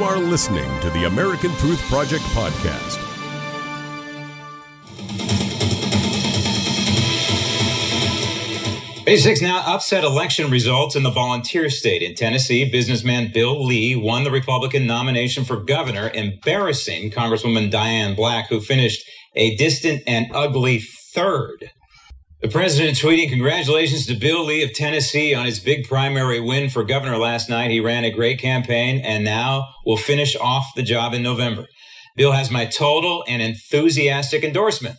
You are listening to the American Truth Project podcast. Six now upset election results in the volunteer state. In Tennessee, businessman Bill Lee won the Republican nomination for governor, embarrassing Congresswoman Diane Black, who finished a distant and ugly third. The president tweeting, Congratulations to Bill Lee of Tennessee on his big primary win for governor last night. He ran a great campaign and now will finish off the job in November. Bill has my total and enthusiastic endorsement.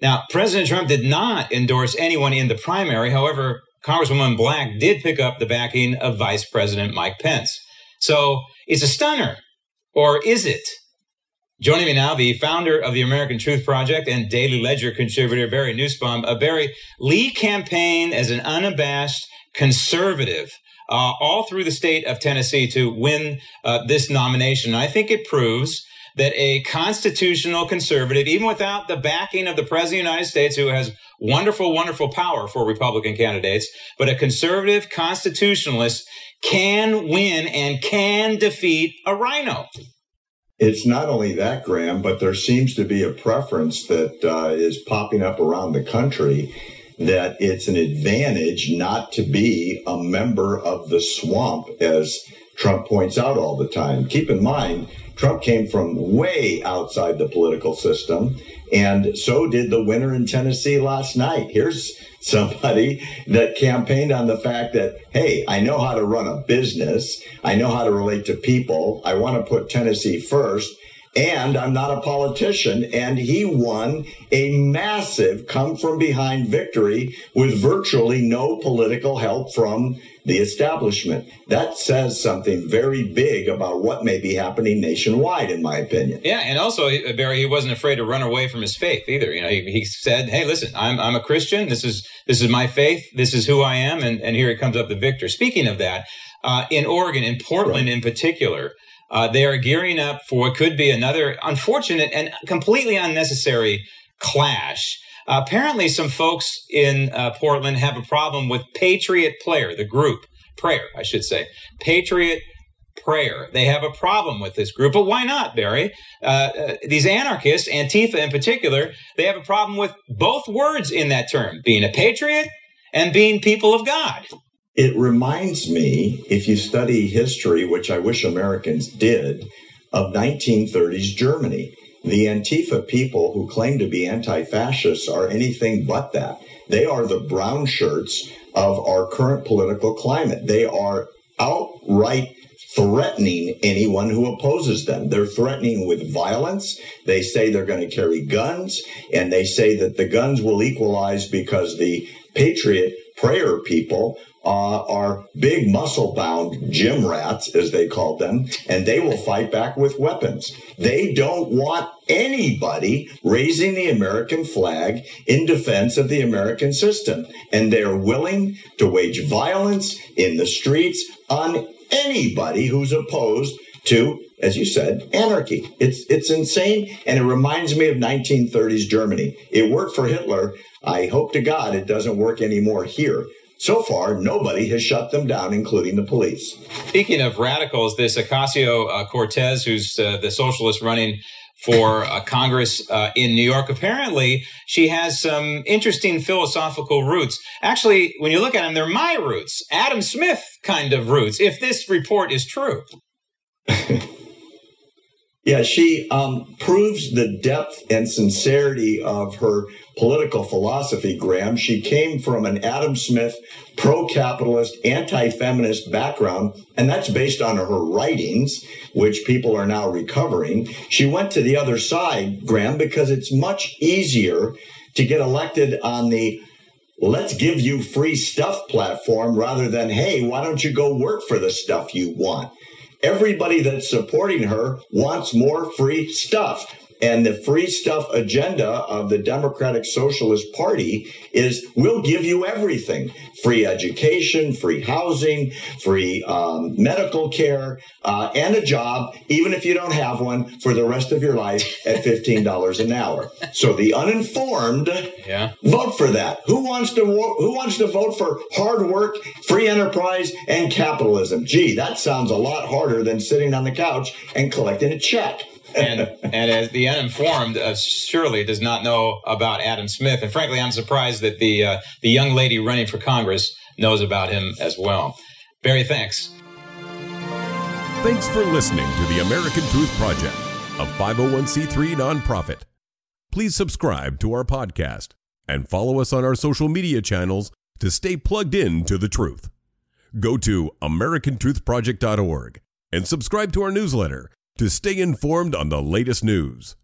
Now, President Trump did not endorse anyone in the primary. However, Congresswoman Black did pick up the backing of Vice President Mike Pence. So it's a stunner. Or is it? Joining me now, the founder of the American Truth Project and Daily Ledger contributor, Barry Nussbaum. Uh, Barry, Lee campaigned as an unabashed conservative uh, all through the state of Tennessee to win uh, this nomination. I think it proves that a constitutional conservative, even without the backing of the President of the United States, who has wonderful, wonderful power for Republican candidates, but a conservative constitutionalist can win and can defeat a RINO. It's not only that, Graham, but there seems to be a preference that uh, is popping up around the country that it's an advantage not to be a member of the swamp, as Trump points out all the time. Keep in mind, Trump came from way outside the political system, and so did the winner in Tennessee last night. Here's somebody that campaigned on the fact that, hey, I know how to run a business. I know how to relate to people. I want to put Tennessee first. And I'm not a politician. And he won a massive come from behind victory with virtually no political help from the establishment. That says something very big about what may be happening nationwide, in my opinion. Yeah, and also Barry, he wasn't afraid to run away from his faith either. You know, he, he said, "Hey, listen, I'm I'm a Christian. This is this is my faith. This is who I am." And and here he comes up the victor. Speaking of that, uh, in Oregon, in Portland right. in particular. Uh, they are gearing up for what could be another unfortunate and completely unnecessary clash. Uh, apparently, some folks in uh, Portland have a problem with Patriot Player, the group, prayer, I should say. Patriot prayer. They have a problem with this group, but why not, Barry? Uh, uh, these anarchists, Antifa in particular, they have a problem with both words in that term being a patriot and being people of God. It reminds me, if you study history, which I wish Americans did, of 1930s Germany. The Antifa people who claim to be anti fascists are anything but that. They are the brown shirts of our current political climate. They are outright threatening anyone who opposes them. They're threatening with violence. They say they're going to carry guns, and they say that the guns will equalize because the patriot prayer people uh, are big muscle bound gym rats, as they called them, and they will fight back with weapons. They don't want anybody raising the American flag in defense of the American system. And they're willing to wage violence in the streets on anybody who's opposed to as you said, anarchy. It's it's insane, and it reminds me of 1930s Germany. It worked for Hitler. I hope to God it doesn't work anymore here. So far, nobody has shut them down, including the police. Speaking of radicals, this Ocasio uh, Cortez, who's uh, the socialist running for uh, Congress uh, in New York. Apparently, she has some interesting philosophical roots. Actually, when you look at them, they're my roots, Adam Smith kind of roots, if this report is true. Yeah, she um, proves the depth and sincerity of her political philosophy, Graham. She came from an Adam Smith pro capitalist, anti feminist background, and that's based on her writings, which people are now recovering. She went to the other side, Graham, because it's much easier to get elected on the let's give you free stuff platform rather than, hey, why don't you go work for the stuff you want? Everybody that's supporting her wants more free stuff. And the free stuff agenda of the Democratic Socialist Party is we'll give you everything free education, free housing, free um, medical care, uh, and a job, even if you don't have one, for the rest of your life at $15 an hour. So the uninformed yeah. vote for that. Who wants to who wants to vote for hard work, free enterprise, and capitalism? Gee, that sounds a lot harder than sitting on the couch and collecting a check and and as the uninformed uh, surely does not know about Adam Smith, and frankly, I'm surprised that the uh, the young lady running for Congress knows about him as well. Barry, thanks. Thanks for listening to the American Truth Project, a 501c3 nonprofit. Please subscribe to our podcast and follow us on our social media channels to stay plugged in to the truth. Go to americantruthproject.org and subscribe to our newsletter to stay informed on the latest news.